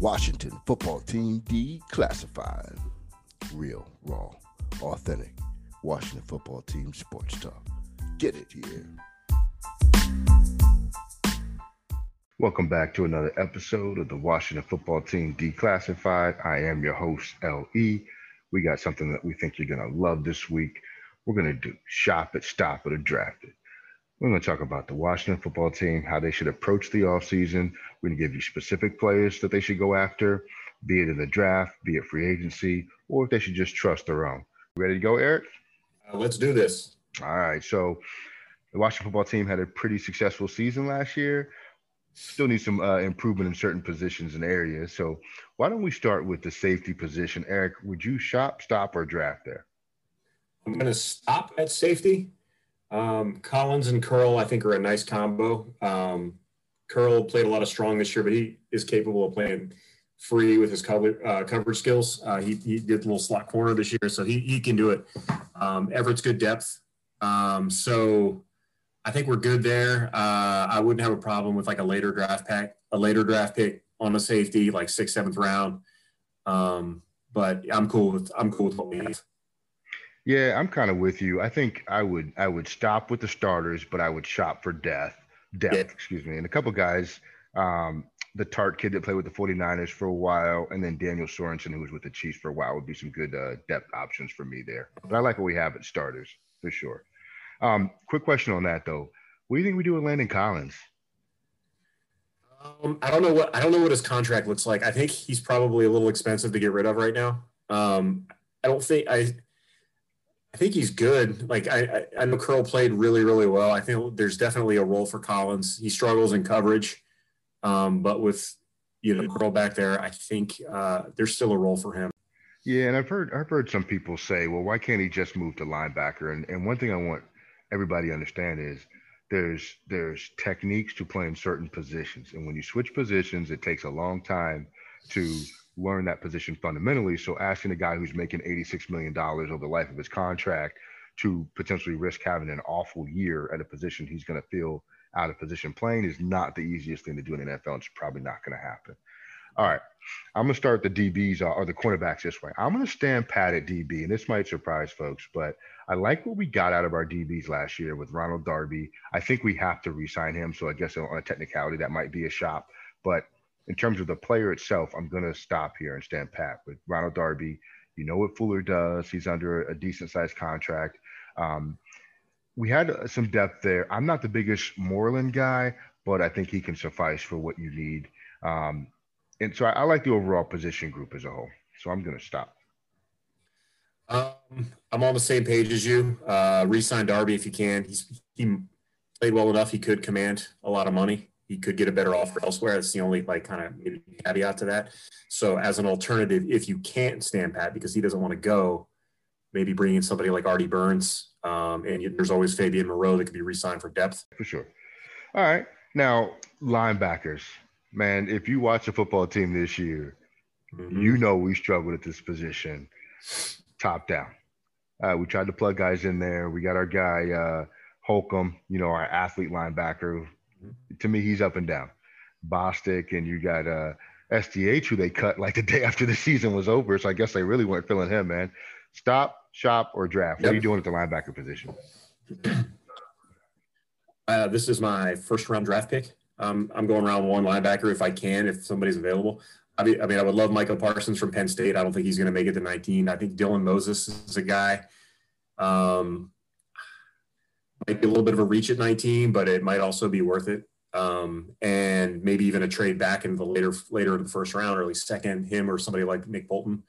Washington football team declassified. Real, raw, authentic Washington football team sports talk. Get it here. Welcome back to another episode of the Washington football team declassified. I am your host, LE. We got something that we think you're going to love this week. We're going to do shop it, stop it, or draft it. We're going to talk about the Washington football team, how they should approach the offseason. We're going to give you specific players that they should go after, be it in the draft, be it free agency, or if they should just trust their own. Ready to go, Eric? Uh, let's do this. All right. So the Washington football team had a pretty successful season last year. Still need some uh, improvement in certain positions and areas. So why don't we start with the safety position? Eric, would you shop, stop, or draft there? I'm going to stop at safety. Um, Collins and Curl, I think, are a nice combo. Um, Curl played a lot of strong this year, but he is capable of playing free with his cover, uh, coverage skills. Uh, he, he did a little slot corner this year, so he, he can do it. Um, Everett's good depth. Um, so I think we're good there. Uh, I wouldn't have a problem with like a later draft pack, a later draft pick on a safety, like sixth, seventh round. Um, but I'm cool with I'm cool with what we have. Yeah, I'm kind of with you. I think I would I would stop with the starters, but I would shop for death, depth, yeah. excuse me. And a couple guys, um, the Tartt kid that played with the 49ers for a while, and then Daniel Sorensen, who was with the Chiefs for a while, would be some good uh, depth options for me there. But I like what we have at starters for sure. Um, quick question on that though. What do you think we do with Landon Collins? Um, I don't know what I don't know what his contract looks like. I think he's probably a little expensive to get rid of right now. Um, I don't think I I think he's good. Like I, I know Curl played really, really well. I think there's definitely a role for Collins. He struggles in coverage, um, but with you know Curl back there, I think uh, there's still a role for him. Yeah, and I've heard I've heard some people say, well, why can't he just move to linebacker? And and one thing I want everybody to understand is there's there's techniques to playing certain positions, and when you switch positions, it takes a long time to learn that position fundamentally. So asking a guy who's making $86 million over the life of his contract to potentially risk having an awful year at a position he's going to feel out of position playing is not the easiest thing to do in the NFL. It's probably not going to happen. All right. I'm going to start the DBs uh, or the cornerbacks this way. I'm going to stand pat at DB, and this might surprise folks, but I like what we got out of our DBs last year with Ronald Darby. I think we have to re sign him. So I guess on a technicality, that might be a shop. But in terms of the player itself, I'm going to stop here and stand pat with Ronald Darby. You know what Fuller does. He's under a decent sized contract. Um, we had uh, some depth there. I'm not the biggest Moreland guy, but I think he can suffice for what you need. Um, and so I, I, like the overall position group as a whole. So I'm going to stop. Um, I'm on the same page as you. Uh, resign Darby if you can. He's he played well enough. He could command a lot of money he could get a better offer elsewhere. That's the only like kind of caveat to that. So as an alternative, if you can't stand pat because he doesn't want to go, maybe bring in somebody like Artie Burns. Um, and there's always Fabian Moreau that could be re-signed for depth. For sure. All right. Now, linebackers, man, if you watch a football team this year, mm-hmm. you know we struggled at this position top down. Uh, we tried to plug guys in there. We got our guy uh, Holcomb, you know, our athlete linebacker to me, he's up and down. Bostic, and you got uh, SDH, who they cut like the day after the season was over. So I guess they really weren't feeling him, man. Stop, shop, or draft. What are you doing at the linebacker position? Uh, this is my first round draft pick. Um, I'm going around one linebacker if I can, if somebody's available. I mean, I mean, I would love Micah Parsons from Penn State. I don't think he's going to make it to 19. I think Dylan Moses is a guy. Um, might be a little bit of a reach at 19, but it might also be worth it. Um, and maybe even a trade back in the later later in the first round, or at least second him or somebody like Nick Bolton.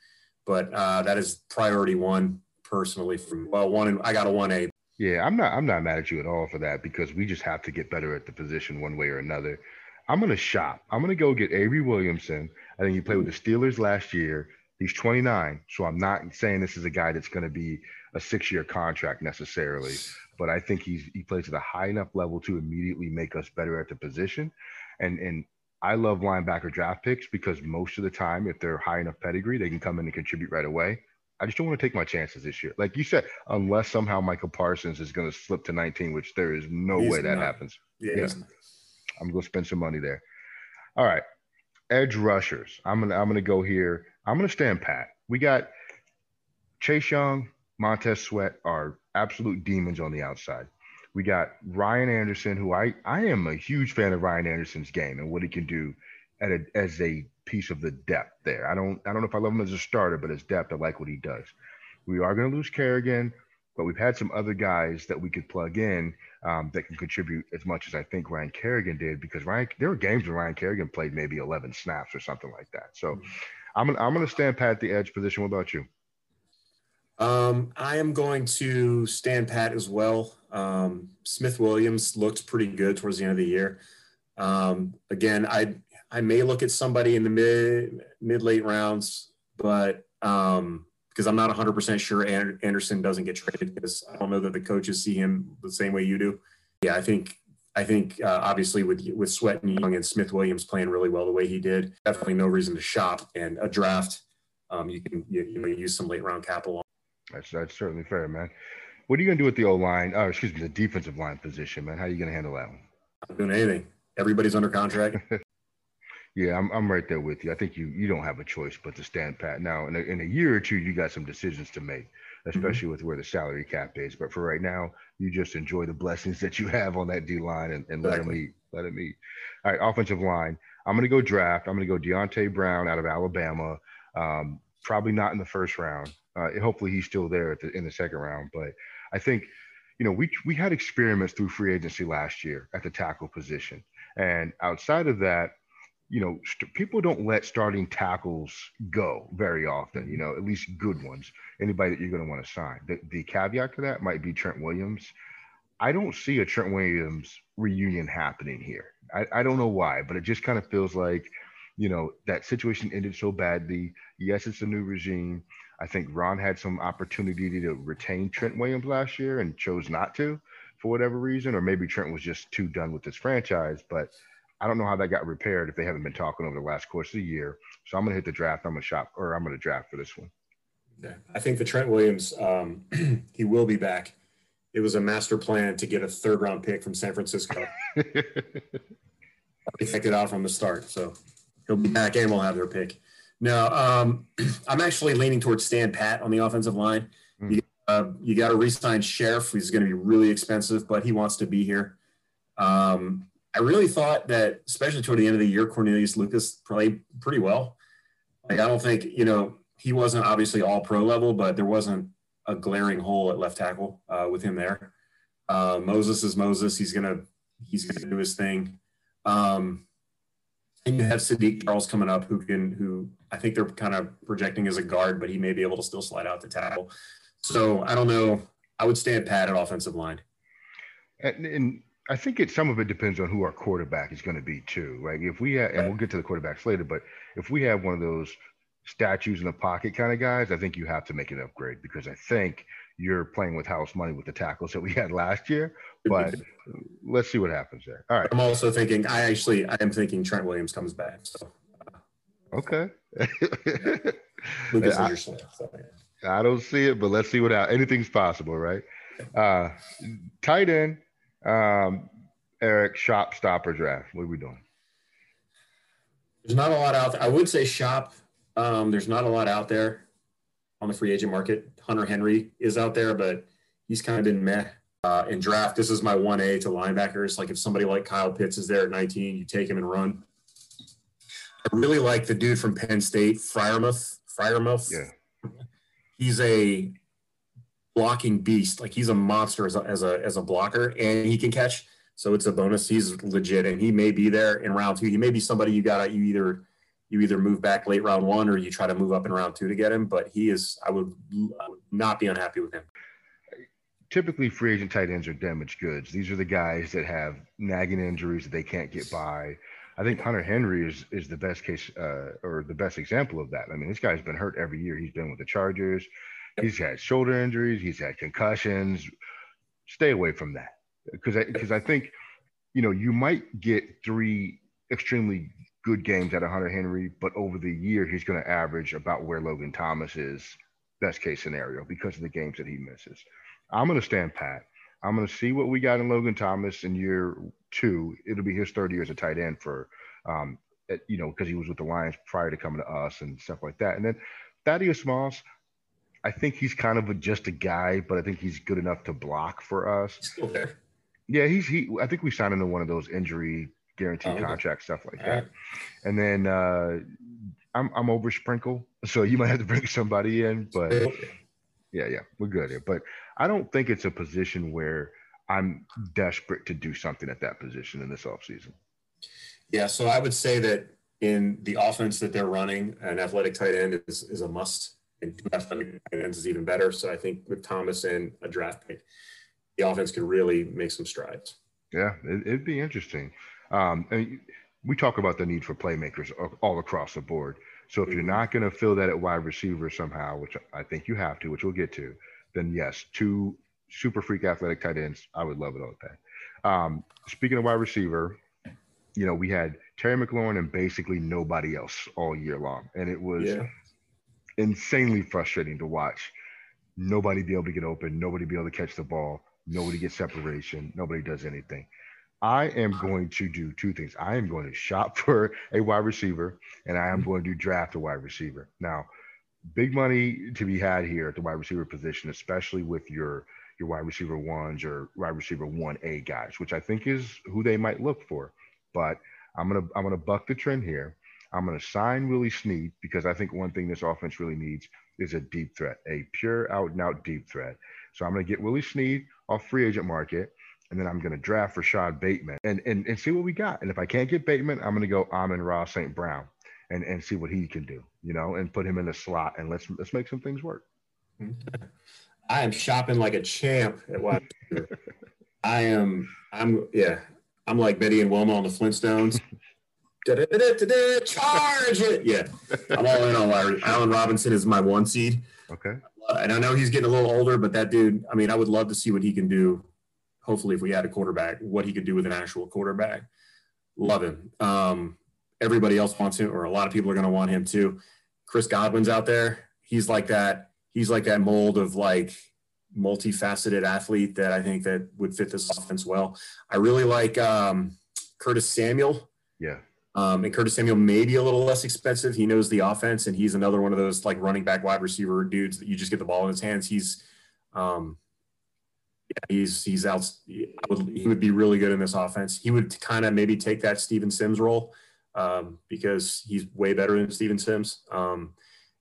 But uh, that is priority one personally. From well, one I got a one A. Yeah, I'm not I'm not mad at you at all for that because we just have to get better at the position one way or another. I'm gonna shop. I'm gonna go get Avery Williamson. I think he played with the Steelers last year. He's 29, so I'm not saying this is a guy that's to be a six-year contract necessarily but I think he's he plays at a high enough level to immediately make us better at the position. And and I love linebacker draft picks because most of the time, if they're high enough pedigree, they can come in and contribute right away. I just don't want to take my chances this year. Like you said, unless somehow Micah Parsons is going to slip to 19, which there is no he's way that not. happens. Yeah. yeah. I'm going to spend some money there. All right. edge rushers. I'm gonna I'm gonna go here. I'm gonna stand pat. We got Chase Young, Montez Sweat are absolute demons on the outside. We got Ryan Anderson, who I I am a huge fan of Ryan Anderson's game and what he can do at a, as a piece of the depth there. I don't I don't know if I love him as a starter, but as depth, I like what he does. We are going to lose Kerrigan, but we've had some other guys that we could plug in um, that can contribute as much as I think Ryan Kerrigan did because Ryan there were games when Ryan Kerrigan played maybe 11 snaps or something like that. So mm-hmm. I'm gonna, I'm going to stand pat at the edge position. What about you? Um, I am going to stand pat as well. Um, Smith Williams looked pretty good towards the end of the year. Um, again, I I may look at somebody in the mid mid late rounds, but um, because I'm not 100% sure Anderson doesn't get traded because I don't know that the coaches see him the same way you do. Yeah, I think I think uh, obviously with with Sweat and Young and Smith Williams playing really well the way he did, definitely no reason to shop and a draft. Um, you can you, you use some late round capital. That's that's certainly fair, man. What are you gonna do with the O line? Oh, excuse me, the defensive line position, man. How are you gonna handle that one? Not doing anything. Everybody's under contract. Yeah, I'm, I'm right there with you. I think you you don't have a choice but to stand pat. Now, in a, in a year or two, you got some decisions to make, mm-hmm. especially mm-hmm. with where the salary cap is. But for right now, you just enjoy the blessings that you have on that D line and, and let them eat. Let them eat. All right, offensive line. I'm going to go draft. I'm going to go Deonte Brown out of Alabama. Um, probably not in the first round. Uh, hopefully, he's still there the, in the second round. But I think, you know, we we had experiments through free agency last year at the tackle position, and outside of that you know, st- people don't let starting tackles go very often, you know, at least good ones, anybody that you're going to want to sign. The, the caveat to that might be Trent Williams. I don't see a Trent Williams reunion happening here. I, I don't know why, but it just kind of feels like, you know, that situation ended so badly. Yes, it's a new regime. I think Ron had some opportunity to retain Trent Williams last year and chose not to for whatever reason, or maybe Trent was just too done with this franchise. But I don't know how that got repaired if they haven't been talking over the last course of the year. So I'm going to hit the draft. I'm going to shop or I'm going to draft for this one. Yeah, I think the Trent Williams, um, he will be back. It was a master plan to get a third round pick from San Francisco. they picked it out from the start. So he'll be back and we'll have their pick. No, um, I'm actually leaning towards Stan Pat on the offensive line. Mm. You, uh, you got to re-sign Scherff. He's going to be really expensive, but he wants to be here. Um, I really thought that, especially toward the end of the year, Cornelius Lucas played pretty well. Like, I don't think, you know, he wasn't obviously all pro level, but there wasn't a glaring hole at left tackle uh, with him there. Uh, Moses is Moses. He's gonna he's gonna do his thing. Um, you have Saahdiq Charles coming up, who can who I think they're kind of projecting as a guard, but he may be able to still slide out to tackle. So I don't know. I would stand pat at offensive line. And, and I think it some of it depends on who our quarterback is going to be too, right? If we have, and we'll get to the quarterbacks later, but if we have one of those statues in the pocket kind of guys, I think you have to make an upgrade because I think you're playing with house money with the tackles that we had last year. But let's see what happens there. All right. I'm also thinking. I actually I am thinking Trent Williams comes back. So. Okay. I, so, yeah. I don't see it, but let's see what happens. anything's possible, right? Uh, tight end um, Eric, shop, stop, or draft? What are we doing? There's not a lot out there. I would say shop. Um, there's not a lot out there on the free agent market. Hunter Henry is out there, but he's kind of been meh. Uh, in draft, this is my 1A to linebackers. Like if somebody like Kyle Pitts is there at 19, you take him and run. I really like the dude from Penn State, Freiermuth. Freiermuth. Yeah. He's a blocking beast. Like he's a monster as a, as a, as a blocker and he can catch. So it's a bonus. He's legit and he may be there in round two. He may be somebody you got to, you either, you either move back late round one or you try to move up in round two to get him. But he is, I would, I would not be unhappy with him. Typically, free agent tight ends are damaged goods. These are the guys that have nagging injuries that they can't get by. I think Hunter Henry is is the best case uh, or the best example of that. I mean, this guy's been hurt every year. He's been with the Chargers. He's had shoulder injuries. He's had concussions. Stay away from that because I, because I think, you know, you might get three extremely good games out of Hunter Henry, but over the year he's going to average about where Logan Thomas is, best case scenario, because of the games that he misses. I'm going to stand pat. I'm going to see what we got in Logan Thomas in year two. It'll be his third year as a tight end for um, at, you know, because he was with the Lions prior to coming to us and stuff like that. And then Thaddeus Moss, I think he's kind of a, just a guy, but I think he's good enough to block for us. Still there. Yeah, he's he. I think we signed into one of those injury guarantee oh, contract stuff like that. Right. And then uh, I'm I'm over Sprinkle, so you might have to bring somebody in, but yeah, yeah, we're good here. But I don't think it's a position where I'm desperate to do something at that position in this offseason. Yeah, so I would say that in the offense that they're running, an athletic tight end is, is a must, and two athletic tight ends is even better. So I think with Thomas and a draft pick, the offense could really make some strides. Yeah, it, would be interesting. Um, and we talk about the need for playmakers all across the board. So if you're mm-hmm. not going to fill that at wide receiver somehow, which I think you have to, which we'll get to, then yes, two super freak athletic tight ends. I would love it all that. Um, speaking of wide receiver, you know, we had Terry McLaurin and basically nobody else all year long. And it was yeah. insanely frustrating to watch. Nobody be able to get open, nobody be able to catch the ball, nobody get separation, nobody does anything. I am going to do two things. I am going to shop for a wide receiver and I am mm-hmm. going to draft a wide receiver. Now, big money to be had here at the wide receiver position, especially with your your wide receiver ones or wide receiver one A guys, which I think is who they might look for. But I'm gonna I'm gonna buck the trend here. I'm gonna sign Willie Snead because I think one thing this offense really needs is a deep threat, a pure out and out deep threat. So I'm gonna get Willie Snead off free agent market, and then I'm gonna draft Rashod Bateman and and, and see what we got. And if I can't get Bateman, I'm gonna go Amon-Ra St. Brown and and see what he can do, you know, and put him in the slot and let's let's make some things work. I am shopping like a champ at what I am. I'm yeah. I'm like Betty and Wilma on the Flintstones. Charge it! Yeah, I'm all in on Larry. Allen Robinson is my one seed. Okay. Uh, and I know he's getting a little older, but that dude. I mean, I would love to see what he can do. Hopefully, if we had a quarterback, what he could do with an actual quarterback. Love him. Um, everybody else wants him, or a lot of people are going to want him too. Chris Godwin's out there. He's like that. He's like that mold of like multifaceted athlete that I think that would fit this offense well. I really like um, Curtis Samuel. Yeah. Um, and Curtis Samuel may be a little less expensive. He knows the offense, and he's another one of those like running back, wide receiver dudes that you just get the ball in his hands. He's, um, yeah, he's he's out. He would, he would be really good in this offense. He would kind of maybe take that Steven Sims role um, because he's way better than Steven Sims. Um,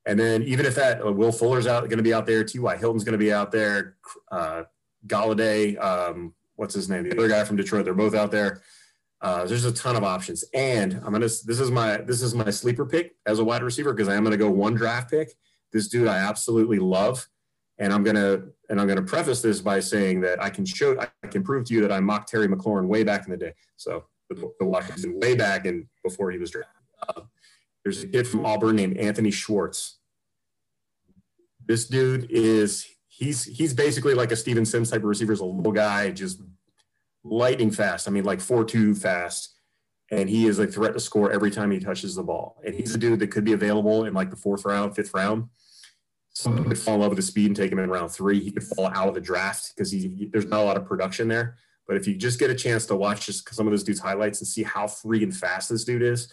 and then even if that uh, Will Fuller's out going to be out there, T.Y. Hilton's going to be out there, uh, Golladay, um, what's his name, the other guy from Detroit, they're both out there. Uh, there's a ton of options, and I'm gonna. This is my this is my sleeper pick as a wide receiver because I am gonna go one draft pick. This dude I absolutely love, and I'm gonna and I'm gonna preface this by saying that I can show I can prove to you that I mocked Terry McLaurin way back in the day. So the, the Washington way back and before he was drafted. Uh, there's a kid from Auburn named Anthony Schwartz. This dude is he's he's basically like a Steven Sims type of receiver. He's a little guy, just lightning fast. I mean, like four two fast, and he is a threat to score every time he touches the ball. And he's a dude that could be available in like the fourth round, fifth round. Someone could fall in love with his speed and take him in round three. He could fall out of the draft because he, there's not a lot of production there. But if you just get a chance to watch just some of those dude's highlights and see how freaking fast this dude is,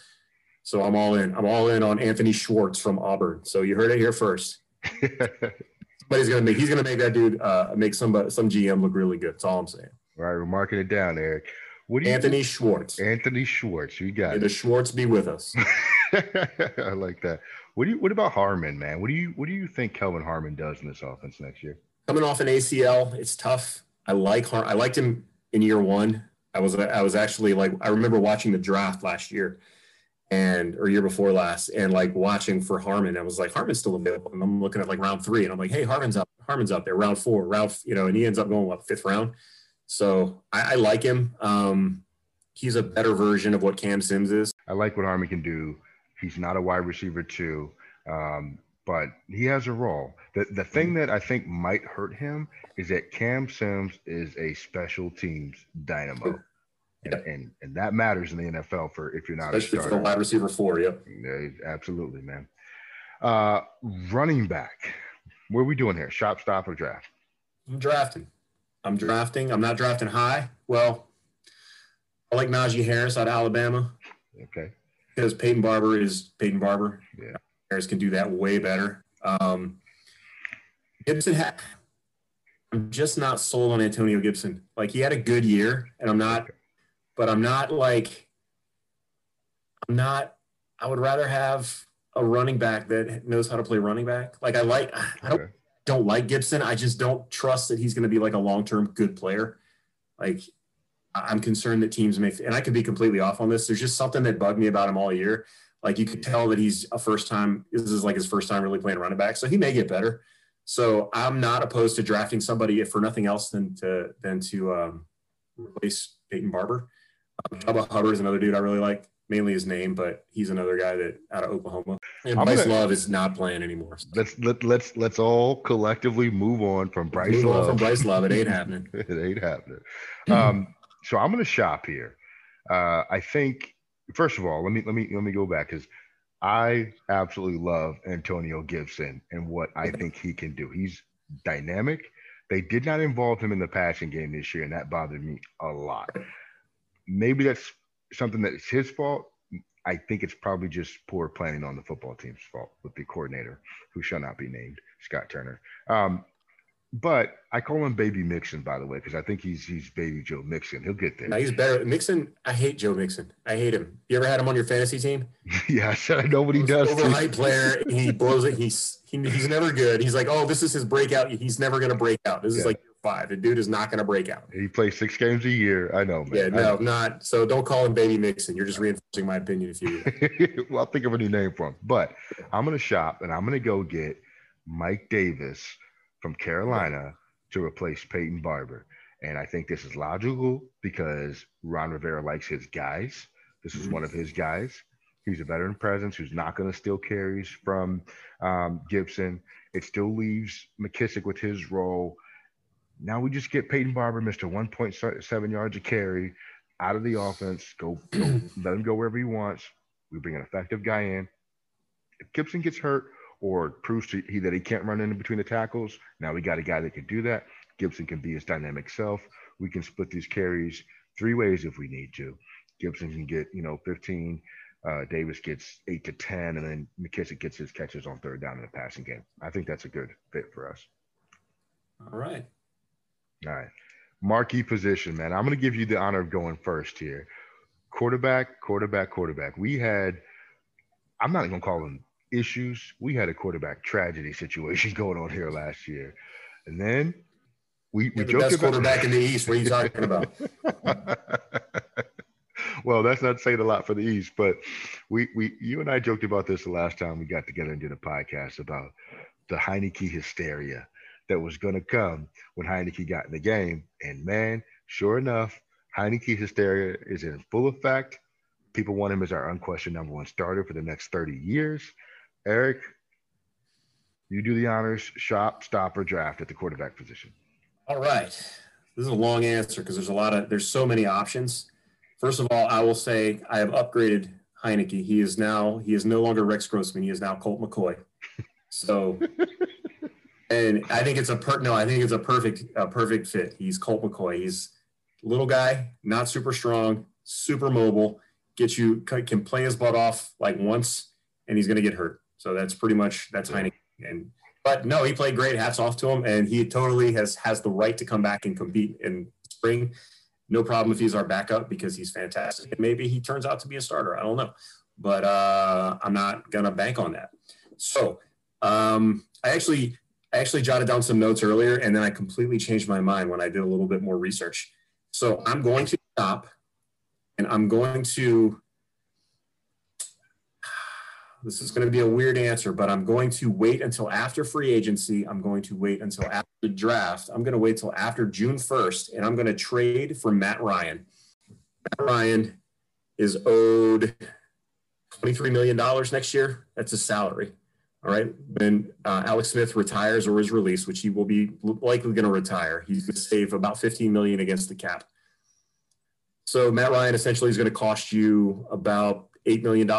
so I'm all in. I'm all in on Anthony Schwartz from Auburn. So you heard it here first. but he's gonna make. He's gonna make that dude uh, make somebody some GM look really good. That's all I'm saying. All right, we're marking it down, Eric. What do you Anthony think? Schwartz. Anthony Schwartz. You got May the Schwartz be with us. I like that. What do you? What about Harmon, man? What do you? What do you think Kelvin Harmon does in this offense next year? Coming off an ACL, it's tough. I like Har- I liked him in year one. I was I was actually like I remember watching the draft last year and or year before last and like watching for Harmon. I was like, Harmon's still available. And I'm looking at like round three and I'm like, hey, Harmon's up, Harmon's up there, round four, round, you know, and he ends up going what fifth round. So I, I like him. Um, he's a better version of what Cam Sims is. I like what Harmon can do. He's not a wide receiver too. Um, but he has a role. The the thing that I think might hurt him is that Cam Sims is a special teams dynamo. And, and, and that matters in the NFL for if you're not especially for the wide receiver four. Yep. Yeah, absolutely, man. Uh, running back. What are we doing here? Shop, stop, or draft? I'm drafting. I'm drafting. I'm not drafting high. Well, I like Najee Harris out of Alabama. Okay. Because Peyton Barber is Peyton Barber. Yeah. Harris can do that way better. Um, Gibson had. I'm just not sold on Antonio Gibson. Like he had a good year, and I'm not, but I'm not like, I'm not. I would rather have a running back that knows how to play running back. Like I like, I don't Okay. don't like Gibson. I just don't trust that he's going to be like a long term good player. Like I'm concerned that teams may, and I could be completely off on this. There's just something that bugged me about him all year. Like you could tell that he's a first time. This is like his first time really playing running back, so he may get better. So I'm not opposed to drafting somebody if for nothing else than to than to um, replace Peyton Barber. Um, Chuba Hubbard is another dude I really like, mainly his name, but he's another guy that out of Oklahoma. And I'm Bryce gonna- Love is not playing anymore. Let's let let's let's all collectively move on from Bryce Move on Love. from Bryce Love. It ain't happening. it ain't happening. Um, so I'm gonna shop here. Uh, I think first of all, let me let me let me go back because I absolutely love Antonio Gibson and what I think he can do. He's dynamic. They did not involve him in the passing game this year, and that bothered me a lot. Maybe that's something that's his fault. I think it's probably just poor planning on the football team's fault with the coordinator, who shall not be named, Scott Turner. Um, but I call him Baby Mixon, by the way, because I think he's he's Baby Joe Mixon. He'll get there. No, he's better. Mixon, I hate Joe Mixon. I hate him. You ever had him on your fantasy team? yeah, I said I know what he does. Overhyped player. He blows it. He's he, he's never good. He's like, oh, this is his breakout. He's never going to break out. This is like year five. The dude is not going to break out. He plays six games a year. I know, man. I no, not. So don't call him Baby Mixon. You're just reinforcing my opinion if you. well, I'll think of a new name for him. But I'm gonna shop and I'm gonna go get Mike Davis from Carolina to replace Peyton Barber. And I think this is logical because Ron Rivera likes his guys. This is one of his guys. He's a veteran presence who's not going to steal carries from um, Gibson. It still leaves McKissic with his role. Now we just get Peyton Barber, Mr. 1.7 yards a carry, out of the offense. Go, go let him go wherever he wants. We bring an effective guy in. If Gibson gets hurt or proves to he that he can't run in between the tackles, now we got a guy that can do that. Gibson can be his dynamic self. We can split these carries three ways if we need to. Gibson can get, you know, 15. Uh, Davis gets eight to 10, and then McKissic gets his catches on third down in the passing game. I think that's a good fit for us. All right. All right. Marquee position, man. I'm going to give you the honor of going first here. Quarterback, quarterback, quarterback. We had, I'm not even going to call them issues. We had a quarterback tragedy situation going on here last year. And then we, we the joked best about quarterback in the East. What are you talking about? well, that's not saying a lot for the East, but we, we, you and I joked about this the last time we got together and did a podcast about the Heinicke hysteria that was going to come when Heinicke got in the game. And man, sure enough, Heinicke hysteria is in full effect. People want him as our unquestioned number one starter for the next 30 years. Eric, you do the honors, shop, stop, or draft at the quarterback position. All right. This is a long answer because there's a lot of there's so many options. First of all, I will say I have upgraded Heinicke. He is now he is no longer Rex Grossman. He is now Colt McCoy. So, and I think it's a per no. I think it's a perfect a perfect fit. He's Colt McCoy. He's little guy, not super strong, super mobile. Gets you can play his butt off like once, and he's going to get hurt. So that's pretty much that's Heinicke. And but no, he played great. Hats off to him, and he totally has has the right to come back and compete in spring. No problem if he's our backup because he's fantastic. And maybe he turns out to be a starter. I don't know, but uh, I'm not gonna bank on that. So um, I actually I actually jotted down some notes earlier, and then I completely changed my mind when I did a little bit more research. So I'm going to stop, and I'm going to this is going to be a weird answer, but I'm going to wait until after free agency. I'm going to wait until after the draft. I'm going to wait till after June 1st, and I'm going to trade for Matt Ryan. Matt Ryan is owed $23 million next year. That's his salary. All right. When uh, Alex Smith retires or is released, which he will be likely going to retire, he's going to save about 15 million against the cap. So Matt Ryan essentially is going to cost you about $8 million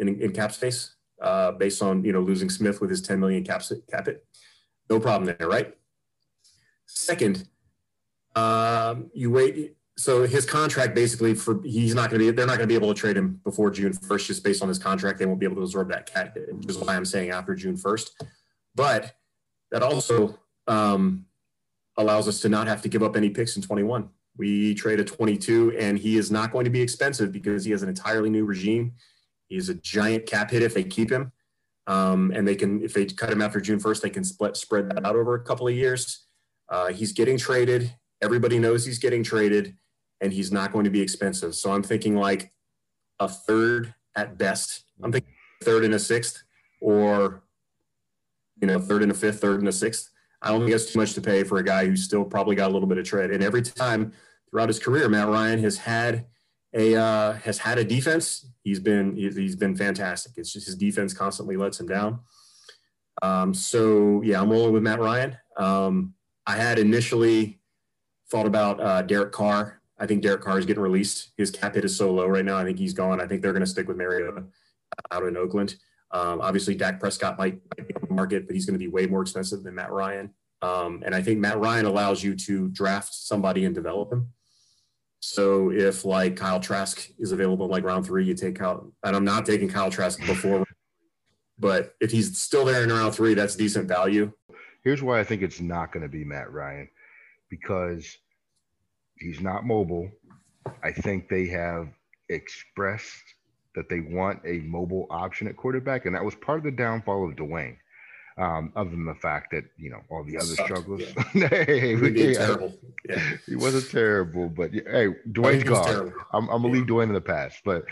in, in cap space, uh, based on you know losing Smith with his 10 million cap cap it. No problem there, right? Second, um, you wait. so his contract basically for he's not going to be they're not going to be able to trade him before June 1st just based on his contract they won't be able to absorb that cat which is why I'm saying after June 1st but that also um, allows us to not have to give up any picks in 21 we trade a 22 and he is not going to be expensive because he has an entirely new regime he's a giant cap hit if they keep him um, and they can if they cut him after June 1st they can split spread that out over a couple of years uh, he's getting traded everybody knows he's getting traded and he's not going to be expensive. So I'm thinking like a third at best. I'm thinking third and a sixth, or you know, third and a fifth, third and a sixth. I don't think that's too much to pay for a guy who's still probably got a little bit of tread. And every time throughout his career, Matt Ryan has had a uh, has had a defense. He's been he's been fantastic. It's just his defense constantly lets him down. Um, so yeah, I'm rolling with Matt Ryan. Um, I had initially thought about uh, Derek Carr I think Derek Carr is getting released. His cap hit is so low right now. I think he's gone. I think they're going to stick with Mariota out in Oakland. Um, obviously, Dak Prescott might, might, be on the market, but he's going to be way more expensive than Matt Ryan. Um, and I think Matt Ryan allows you to draft somebody and develop him. So if like Kyle Trask is available in like round three, you take Kyle. And I'm not taking Kyle Trask before, but if he's still there in round three, that's decent value. Here's why I think it's not going to be Matt Ryan, because He's not mobile. I think they have expressed that they want a mobile option at quarterback, and that was part of the downfall of Dwayne. Um, other than the fact that you know all the other Sucked, struggles. Yeah. hey, he, terrible. Yeah. he wasn't terrible, but hey, Dwayne's gone. I'm, I'm, gonna yeah. leave Dwayne in the past, but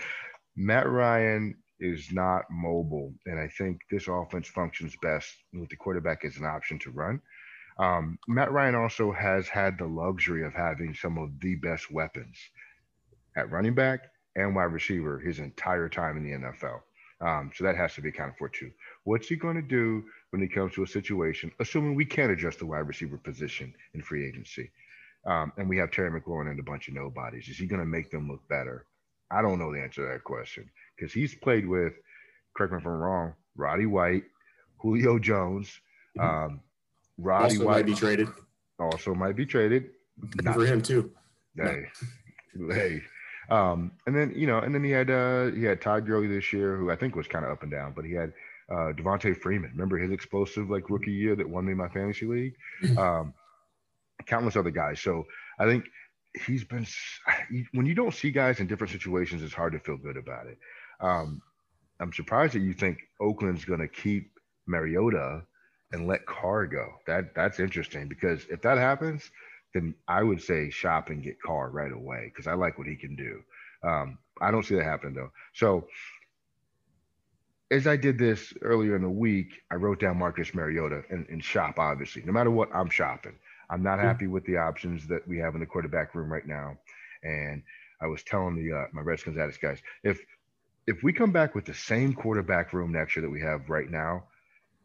Matt Ryan is not mobile, and I think this offense functions best with the quarterback as an option to run. Um, Matt Ryan also has had the luxury of having some of the best weapons at running back and wide receiver his entire time in the NFL. Um, so that has to be accounted for too. What's he going to do when it comes to a situation, assuming we can adjust the wide receiver position in free agency, um, and we have Terry McLaurin and a bunch of nobodies? Is he going to make them look better? I don't know the answer to that question because he's played with, correct me if I'm wrong, Roddy White, Julio Jones, mm-hmm. um, Roddy also White might be traded. Also might be traded. Not, for him too. Hey, hey. Um, and then you know, and then he had uh he had Todd Gurley this year, who I think was kind of up and down, but he had uh Devonta Freeman. Remember his explosive like rookie year that won me my fantasy league? Um, countless other guys. So I think he's been when you don't see guys in different situations, it's hard to feel good about it. Um, I'm surprised that you think Oakland's going to keep Mariota and let Carr go. That that's interesting because if that happens, then I would say shop and get Carr right away because I like what he can do. Um, I don't see that happen though. So as I did this earlier in the week, I wrote down Marcus Mariota and, and shop. Obviously, no matter what, I'm shopping. I'm not happy with the options that we have in the quarterback room right now, and I was telling the uh, my Redskins addicts guys if if we come back with the same quarterback room next year that we have right now,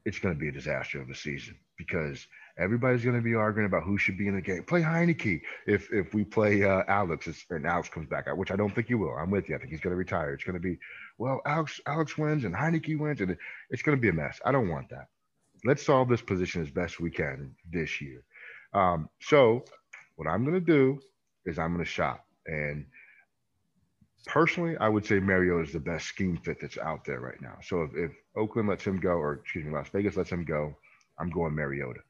it's going to be a disaster of a season because everybody's going to be arguing about who should be in the game. Play Heinicke if if we play uh, Alex and Alex comes back, out, which I don't think he will. I'm with you. I think he's going to retire. It's going to be well, Alex Alex wins and Heinicke wins, and it's going to be a mess. I don't want that. Let's solve this position as best we can this year. Um, so what I'm going to do is I'm going to shop and personally, I would say Mario is the best scheme fit that's out there right now. So if, if Oakland lets him go, or excuse me, Las Vegas lets him go, I'm going Mariota.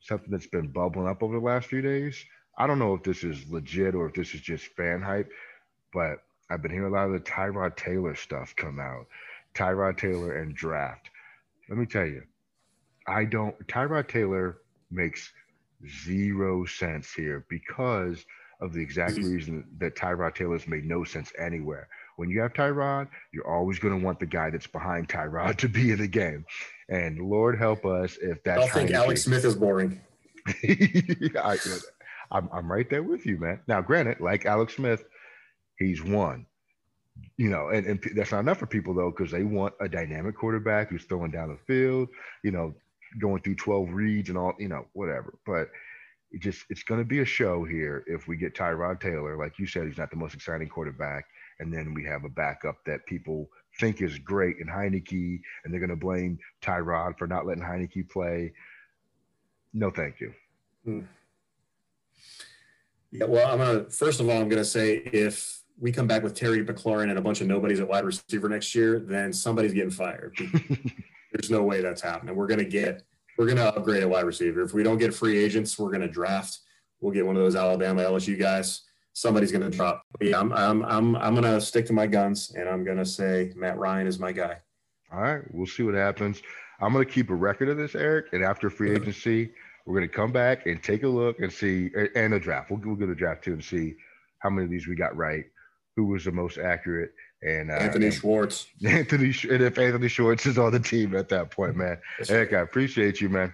Something that's been bubbling up over the last few days. I don't know if this is legit or if this is just fan hype, but I've been hearing a lot of the Tyrod Taylor stuff come out. Tyrod Taylor and draft. Let me tell you, I don't. Tyrod Taylor makes zero sense here because – of the exact mm-hmm. reason that Tyrod Taylor's made no sense anywhere. When you have Tyrod, you're always going to want the guy that's behind Tyrod to be in the game. And Lord help us if that's. I think Alex Smith is boring. I, I'm, I'm right there with you, man. Now, granted, like Alex Smith, he's won. You know, and, and that's not enough for people though, because they want a dynamic quarterback who's throwing down the field, you know, going through 12 reads and all, you know, whatever. But it just it's going to be a show here if we get Tyrod Taylor, like you said, he's not the most exciting quarterback, and then we have a backup that people think is great in Heinicke, and they're going to blame Tyrod for not letting Heinicke play. No, thank you. Hmm. Yeah, well, I'm gonna first of all, I'm gonna say if we come back with Terry McLaurin and a bunch of nobodies at wide receiver next year, then somebody's getting fired. There's no way that's happening. We're gonna get we're gonna upgrade a wide receiver. If we don't get free agents, we're gonna draft. We'll get one of those Alabama LSU guys. Somebody's gonna drop. But yeah, I'm I'm I'm I'm gonna stick to my guns and I'm gonna say Matt Ryan is my guy. All right, we'll see what happens. I'm gonna keep a record of this, Eric, and after free agency, we're gonna come back and take a look and see and a draft. We'll, we'll get a draft too and see how many of these we got right, who was the most accurate, and uh, Anthony and Schwartz. Anthony, and if Anthony Schwartz is on the team at that point, man. Eric, I appreciate you, man.